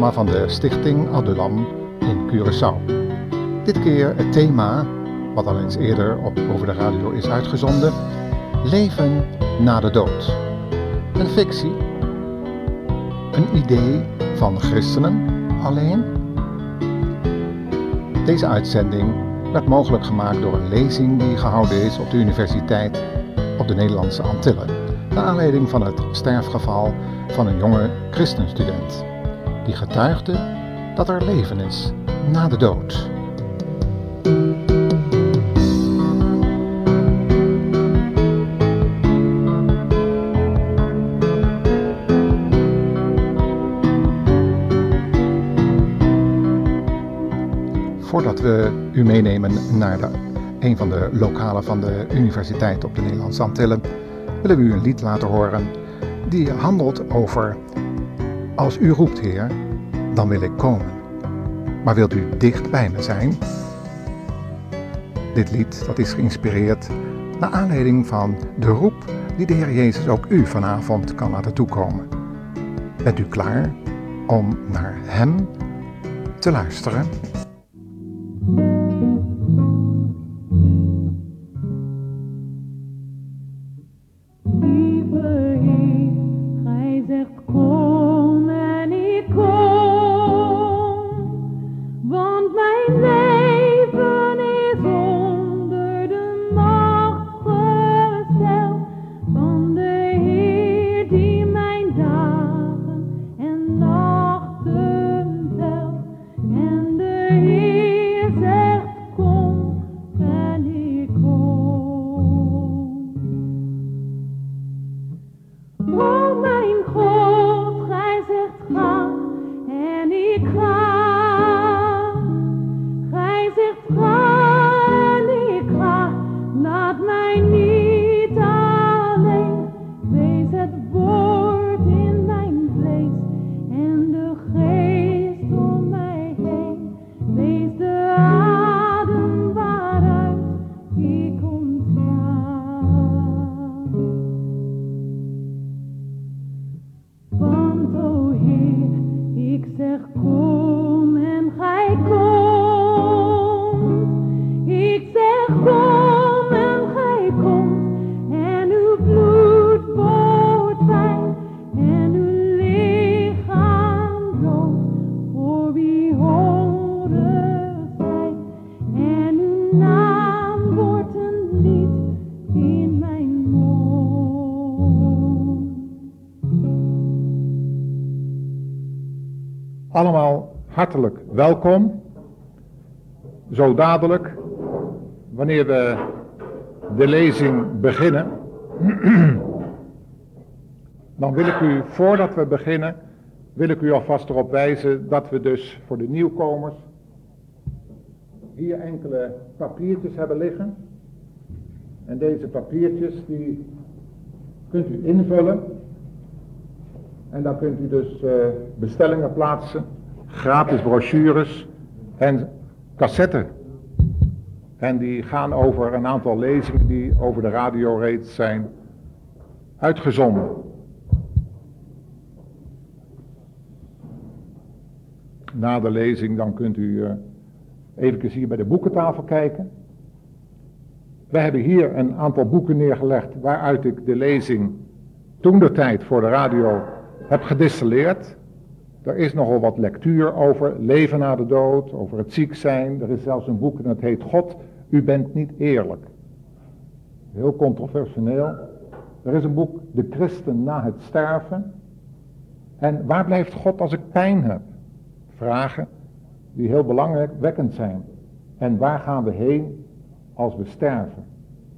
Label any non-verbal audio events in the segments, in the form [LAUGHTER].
van de Stichting Adulam in Curaçao. Dit keer het thema, wat al eens eerder op Over de Radio is uitgezonden, Leven na de dood. Een fictie, een idee van christenen alleen. Deze uitzending werd mogelijk gemaakt door een lezing die gehouden is op de Universiteit op de Nederlandse Antillen. Naar aanleiding van het sterfgeval van een jonge christenstudent. Die getuigde dat er leven is na de dood. Voordat we u meenemen naar de, een van de lokalen van de Universiteit op de Nederlandse Antillen, willen we u een lied laten horen die handelt over Als u roept, Heer, dan wil ik komen. Maar wilt u dicht bij me zijn? Dit lied dat is geïnspireerd naar aanleiding van de roep die de Heer Jezus ook u vanavond kan laten toekomen. Bent u klaar om naar Hem te luisteren? Allemaal hartelijk welkom. Zo dadelijk, wanneer we de lezing beginnen, [CLEARS THROAT] dan wil ik u, voordat we beginnen, wil ik u alvast erop wijzen dat we dus voor de nieuwkomers hier enkele papiertjes hebben liggen. En deze papiertjes, die kunt u invullen. En dan kunt u dus eh, bestellingen plaatsen, gratis brochures en cassetten. En die gaan over een aantal lezingen die over de radio reeds zijn uitgezonden. Na de lezing dan kunt u eh, even hier bij de boekentafel kijken. We hebben hier een aantal boeken neergelegd waaruit ik de lezing toen de tijd voor de radio heb gedistilleerd. Er is nogal wat lectuur over leven na de dood, over het ziek zijn. Er is zelfs een boek en dat heet God, u bent niet eerlijk. Heel controversieel. Er is een boek, De Christen na het sterven. En waar blijft God als ik pijn heb? Vragen die heel belangwekkend zijn. En waar gaan we heen als we sterven?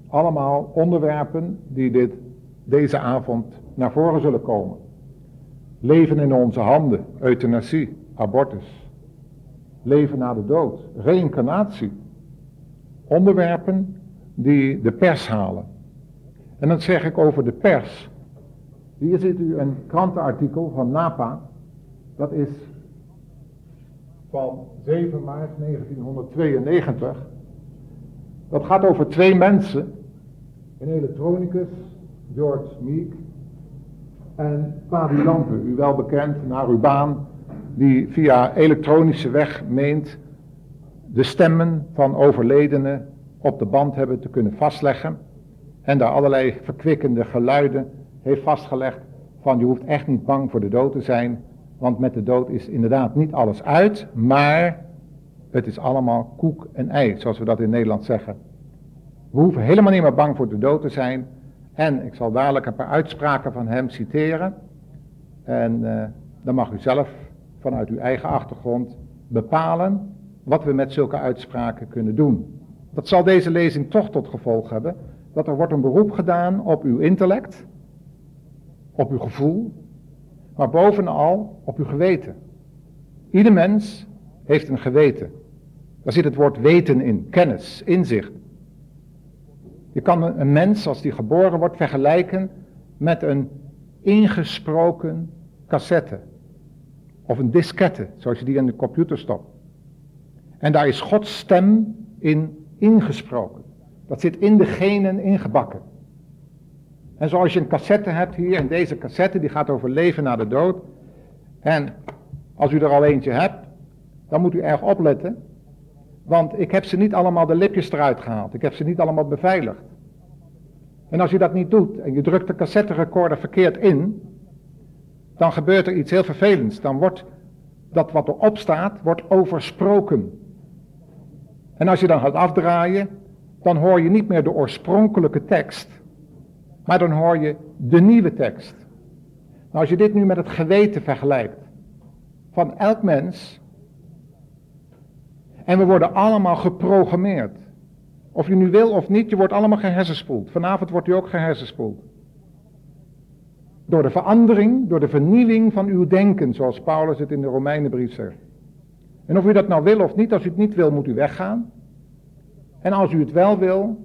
Allemaal onderwerpen die dit, deze avond naar voren zullen komen. Leven in onze handen, euthanasie, abortus. Leven na de dood, reïncarnatie. Onderwerpen die de pers halen. En dat zeg ik over de pers. Hier ziet u een krantenartikel van NAPA. Dat is van 7 maart 1992. Dat gaat over twee mensen. Een elektronicus, George Meek. En Lampen, u wel bekend, naar uw baan, die via elektronische weg meent de stemmen van overledenen op de band hebben te kunnen vastleggen. En daar allerlei verkwikkende geluiden heeft vastgelegd van je hoeft echt niet bang voor de dood te zijn. Want met de dood is inderdaad niet alles uit, maar het is allemaal koek en ei, zoals we dat in Nederland zeggen. We hoeven helemaal niet meer bang voor de dood te zijn. En ik zal dadelijk een paar uitspraken van hem citeren. En uh, dan mag u zelf vanuit uw eigen achtergrond bepalen wat we met zulke uitspraken kunnen doen. Dat zal deze lezing toch tot gevolg hebben dat er wordt een beroep gedaan op uw intellect, op uw gevoel, maar bovenal op uw geweten. Ieder mens heeft een geweten. Daar zit het woord weten in, kennis, inzicht. Je kan een mens, als die geboren wordt, vergelijken met een ingesproken cassette. Of een diskette, zoals je die in de computer stopt. En daar is Gods stem in ingesproken. Dat zit in de genen ingebakken. En zoals je een cassette hebt hier, en deze cassette die gaat over leven na de dood. En als u er al eentje hebt, dan moet u erg opletten. Want ik heb ze niet allemaal de lipjes eruit gehaald. Ik heb ze niet allemaal beveiligd. En als je dat niet doet en je drukt de cassette recorder verkeerd in, dan gebeurt er iets heel vervelends. Dan wordt dat wat erop staat, wordt oversproken. En als je dan gaat afdraaien, dan hoor je niet meer de oorspronkelijke tekst, maar dan hoor je de nieuwe tekst. Nou, als je dit nu met het geweten vergelijkt van elk mens, en we worden allemaal geprogrammeerd. Of je nu wil of niet, je wordt allemaal gehersenspoeld. Vanavond wordt u ook gehersenspoeld. Door de verandering, door de vernieuwing van uw denken, zoals Paulus het in de Romeinenbrief zegt. En of u dat nou wil of niet, als u het niet wil, moet u weggaan. En als u het wel wil,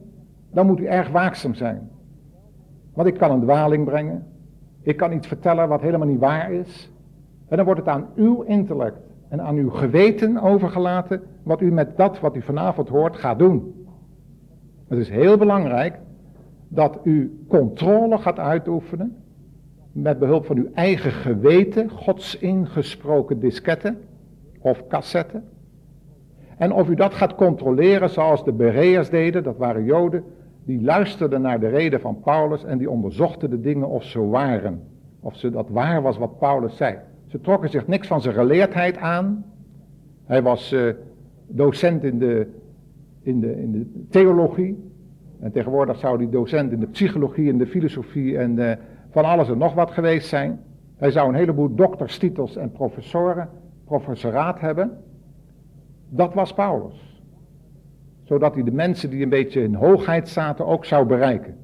dan moet u erg waakzaam zijn. Want ik kan een dwaling brengen. Ik kan iets vertellen wat helemaal niet waar is. En dan wordt het aan uw intellect en aan uw geweten overgelaten wat u met dat wat u vanavond hoort gaat doen. Het is heel belangrijk dat u controle gaat uitoefenen met behulp van uw eigen geweten, Gods ingesproken disketten of cassetten. En of u dat gaat controleren zoals de Bereërs deden, dat waren Joden, die luisterden naar de reden van Paulus en die onderzochten de dingen of ze waren. Of ze dat waar was wat Paulus zei. Ze trokken zich niks van zijn geleerdheid aan. Hij was uh, docent in de, in, de, in de theologie. En tegenwoordig zou hij docent in de psychologie en de filosofie en uh, van alles en nog wat geweest zijn. Hij zou een heleboel dokterstitels en professoren professoraat hebben, dat was Paulus. Zodat hij de mensen die een beetje in hoogheid zaten ook zou bereiken.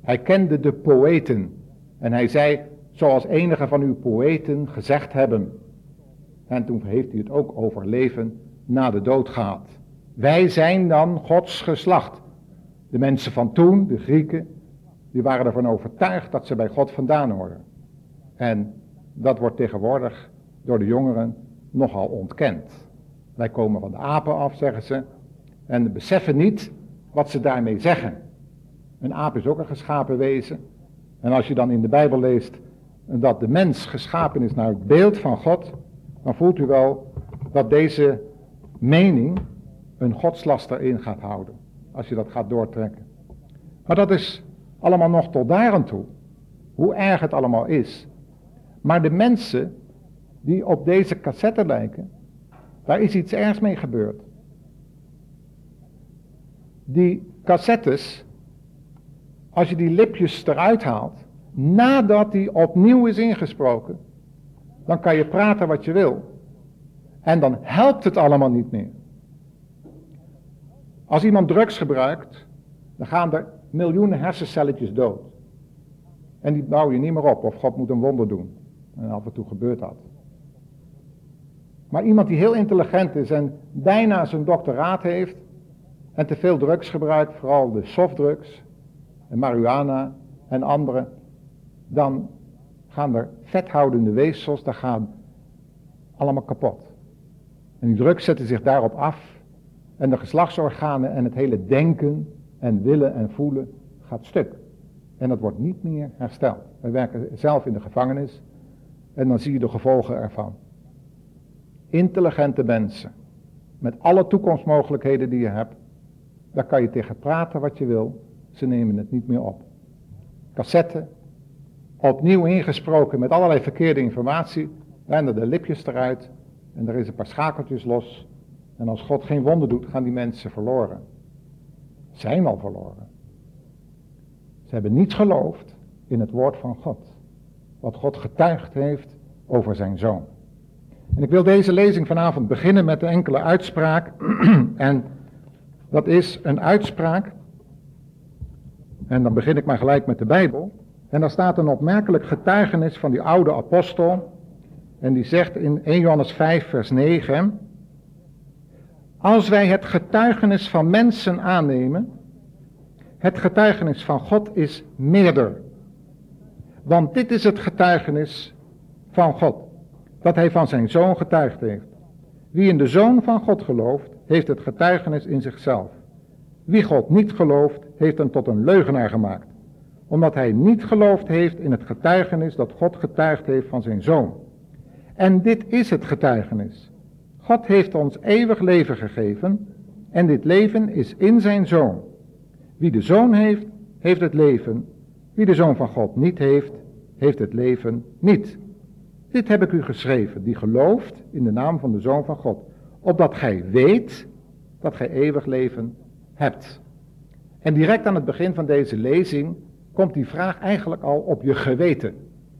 Hij kende de poëten en hij zei, zoals enige van uw poëten gezegd hebben. En toen heeft hij het ook over leven na de dood gehad. Wij zijn dan Gods geslacht. De mensen van toen, de Grieken, die waren ervan overtuigd dat ze bij God vandaan horen. En dat wordt tegenwoordig door de jongeren nogal ontkend. Wij komen van de apen af, zeggen ze, en beseffen niet wat ze daarmee zeggen. Een aap is ook een geschapen wezen. En als je dan in de Bijbel leest dat de mens geschapen is naar het beeld van God, dan voelt u wel dat deze mening een godslaster in gaat houden. Als je dat gaat doortrekken. Maar dat is allemaal nog tot daar aan toe. Hoe erg het allemaal is. Maar de mensen die op deze cassette lijken, daar is iets ergs mee gebeurd. Die cassettes, als je die lipjes eruit haalt, nadat die opnieuw is ingesproken, dan kan je praten wat je wil. En dan helpt het allemaal niet meer. Als iemand drugs gebruikt, dan gaan er miljoenen hersencelletjes dood. En die bouw je niet meer op, of God moet een wonder doen. En af en toe gebeurt dat. Maar iemand die heel intelligent is en bijna zijn doctoraat heeft en te veel drugs gebruikt, vooral de softdrugs, en marihuana en andere, dan gaan er vethoudende weefsels, daar gaan allemaal kapot. En die drugs zetten zich daarop af en de geslachtsorganen en het hele denken en willen en voelen gaat stuk. En dat wordt niet meer hersteld. Wij werken zelf in de gevangenis en dan zie je de gevolgen ervan. Intelligente mensen, met alle toekomstmogelijkheden die je hebt, daar kan je tegen praten wat je wil, ze nemen het niet meer op. Cassette, opnieuw ingesproken met allerlei verkeerde informatie, rennen de lipjes eruit en er is een paar schakeltjes los. En als God geen wonder doet, gaan die mensen verloren. Zijn al verloren. Ze hebben niet geloofd in het woord van God. Wat God getuigd heeft over zijn zoon. En ik wil deze lezing vanavond beginnen met een enkele uitspraak. [CLEARS THROAT] en dat is een uitspraak. En dan begin ik maar gelijk met de Bijbel. En daar staat een opmerkelijk getuigenis van die oude apostel. En die zegt in 1 Johannes 5, vers 9. Als wij het getuigenis van mensen aannemen, het getuigenis van God is meerder. Want dit is het getuigenis van God, dat hij van zijn zoon getuigd heeft. Wie in de zoon van God gelooft, heeft het getuigenis in zichzelf. Wie God niet gelooft, heeft hem tot een leugenaar gemaakt, omdat hij niet geloofd heeft in het getuigenis dat God getuigd heeft van zijn zoon. En dit is het getuigenis. God heeft ons eeuwig leven gegeven en dit leven is in zijn zoon. Wie de zoon heeft, heeft het leven. Wie de zoon van God niet heeft, heeft het leven niet. Dit heb ik u geschreven, die gelooft in de naam van de zoon van God, opdat gij weet dat gij eeuwig leven hebt. En direct aan het begin van deze lezing komt die vraag eigenlijk al op je geweten.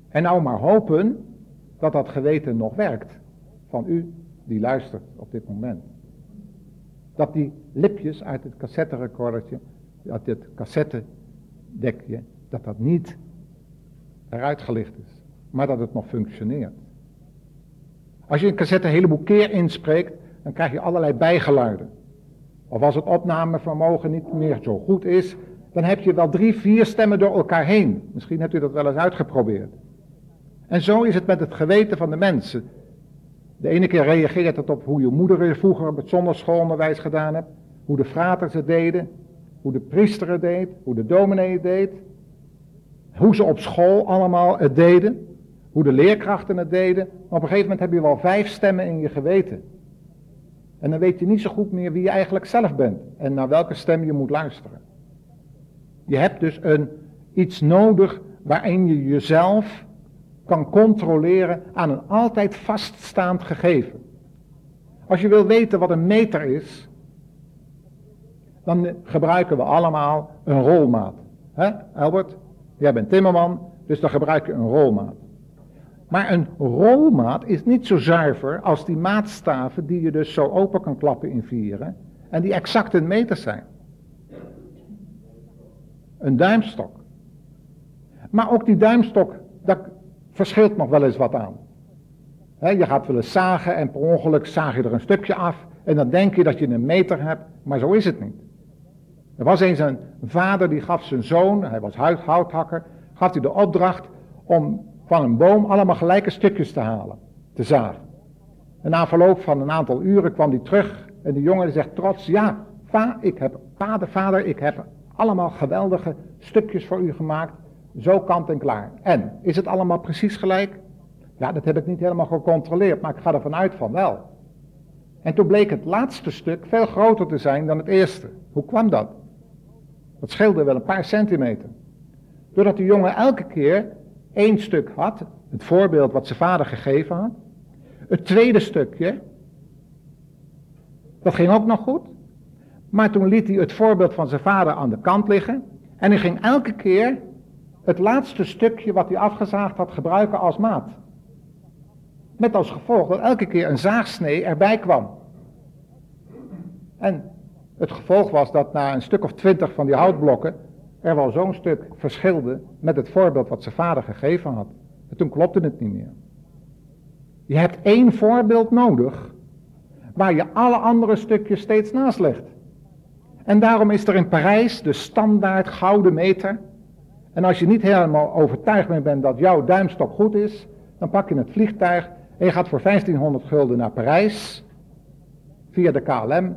En nou maar hopen dat dat geweten nog werkt van u die luistert op dit moment. Dat die lipjes uit het cassetterecordertje, uit het cassettedekje, dat dat niet eruit gelicht is, maar dat het nog functioneert. Als je een cassette een heleboel keer inspreekt, dan krijg je allerlei bijgeluiden. Of als het opnamevermogen niet meer zo goed is, dan heb je wel drie, vier stemmen door elkaar heen. Misschien hebt u dat wel eens uitgeprobeerd. En zo is het met het geweten van de mensen. De ene keer reageert het op hoe je moeder vroeger op het zonderschoolonderwijs gedaan hebt. Hoe de fraters het deden. Hoe de priester het deed. Hoe de dominee het deed. Hoe ze op school allemaal het deden. Hoe de leerkrachten het deden. Maar op een gegeven moment heb je wel vijf stemmen in je geweten. En dan weet je niet zo goed meer wie je eigenlijk zelf bent. En naar welke stem je moet luisteren. Je hebt dus een, iets nodig waarin je jezelf kan controleren aan een altijd vaststaand gegeven. Als je wil weten wat een meter is, dan gebruiken we allemaal een rolmaat. Hè, Albert? Jij bent timmerman, dus dan gebruik je een rolmaat. Maar een rolmaat is niet zo zuiver als die maatstaven die je dus zo open kan klappen in vieren en die exact een meter zijn. Een duimstok. Maar ook die duimstok, daar verschilt nog wel eens wat aan. je gaat willen zagen en per ongeluk zaag je er een stukje af en dan denk je dat je een meter hebt, maar zo is het niet. Er was eens een vader die gaf zijn zoon, hij was houthakker, gaf hij de opdracht om van een boom allemaal gelijke stukjes te halen, te zagen. En na verloop van een aantal uren kwam hij terug en de jongen zegt trots, ja, va, ik heb, vader, vader, ik heb allemaal geweldige stukjes voor u gemaakt, zo kant en klaar. En, is het allemaal precies gelijk? Ja, dat heb ik niet helemaal gecontroleerd, maar ik ga ervan uit van wel. En toen bleek het laatste stuk veel groter te zijn dan het eerste. Hoe kwam dat? Dat scheelde wel een paar centimeter. Doordat de jongen elke keer één stuk had, het voorbeeld wat zijn vader gegeven had. Het tweede stukje, dat ging ook nog goed. Maar toen liet hij het voorbeeld van zijn vader aan de kant liggen. En hij ging elke keer het laatste stukje wat hij afgezaagd had gebruiken als maat. Met als gevolg dat elke keer een zaagsnee erbij kwam. En het gevolg was dat na een stuk of twintig van die houtblokken er wel zo'n stuk verschilde met het voorbeeld wat zijn vader gegeven had. En toen klopte het niet meer. Je hebt één voorbeeld nodig waar je alle andere stukjes steeds naast legt. En daarom is er in Parijs de standaard gouden meter. En als je niet helemaal overtuigd meer bent dat jouw duimstok goed is, dan pak je het vliegtuig en je gaat voor 1500 gulden naar Parijs via de KLM.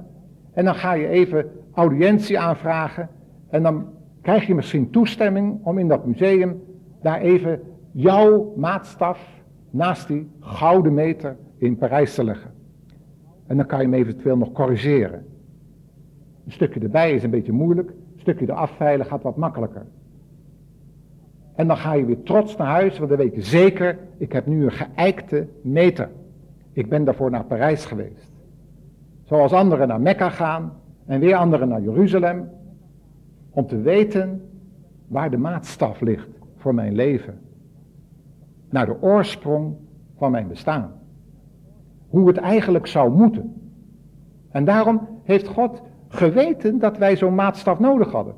En dan ga je even audiëntie aanvragen en dan krijg je misschien toestemming om in dat museum daar even jouw maatstaf naast die gouden meter in Parijs te leggen. En dan kan je hem eventueel nog corrigeren. Een stukje erbij is een beetje moeilijk, een stukje eraf veilen gaat wat makkelijker. En dan ga je weer trots naar huis, want dan weet je zeker, ik heb nu een geëikte meter. Ik ben daarvoor naar Parijs geweest. Zoals anderen naar Mekka gaan en weer anderen naar Jeruzalem. Om te weten waar de maatstaf ligt voor mijn leven. Naar de oorsprong van mijn bestaan. Hoe het eigenlijk zou moeten. En daarom heeft God geweten dat wij zo'n maatstaf nodig hadden.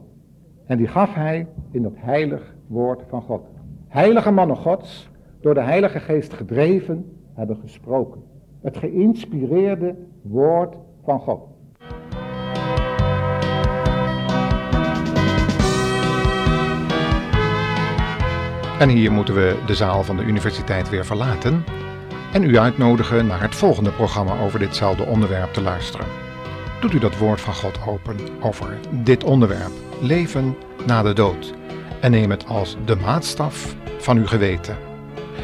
En die gaf hij in dat heilig woord van God. Heilige mannen Gods, door de Heilige Geest gedreven, hebben gesproken. Het geïnspireerde woord van God. En hier moeten we de zaal van de universiteit weer verlaten en u uitnodigen naar het volgende programma over ditzelfde onderwerp te luisteren. Doet u dat woord van God open over dit onderwerp, leven na de dood, en neem het als de maatstaf van uw geweten.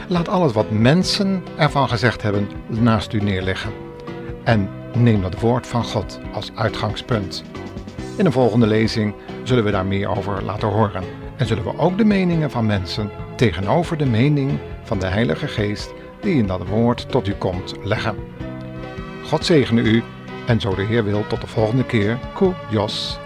Laat alles wat mensen ervan gezegd hebben naast u neerleggen. En neem dat woord van God als uitgangspunt. In de volgende lezing zullen we daar meer over laten horen. En zullen we ook de meningen van mensen tegenover de mening van de Heilige Geest die in dat woord tot u komt leggen. God zegene u en zo de Heer wil tot de volgende keer. Ku Jos.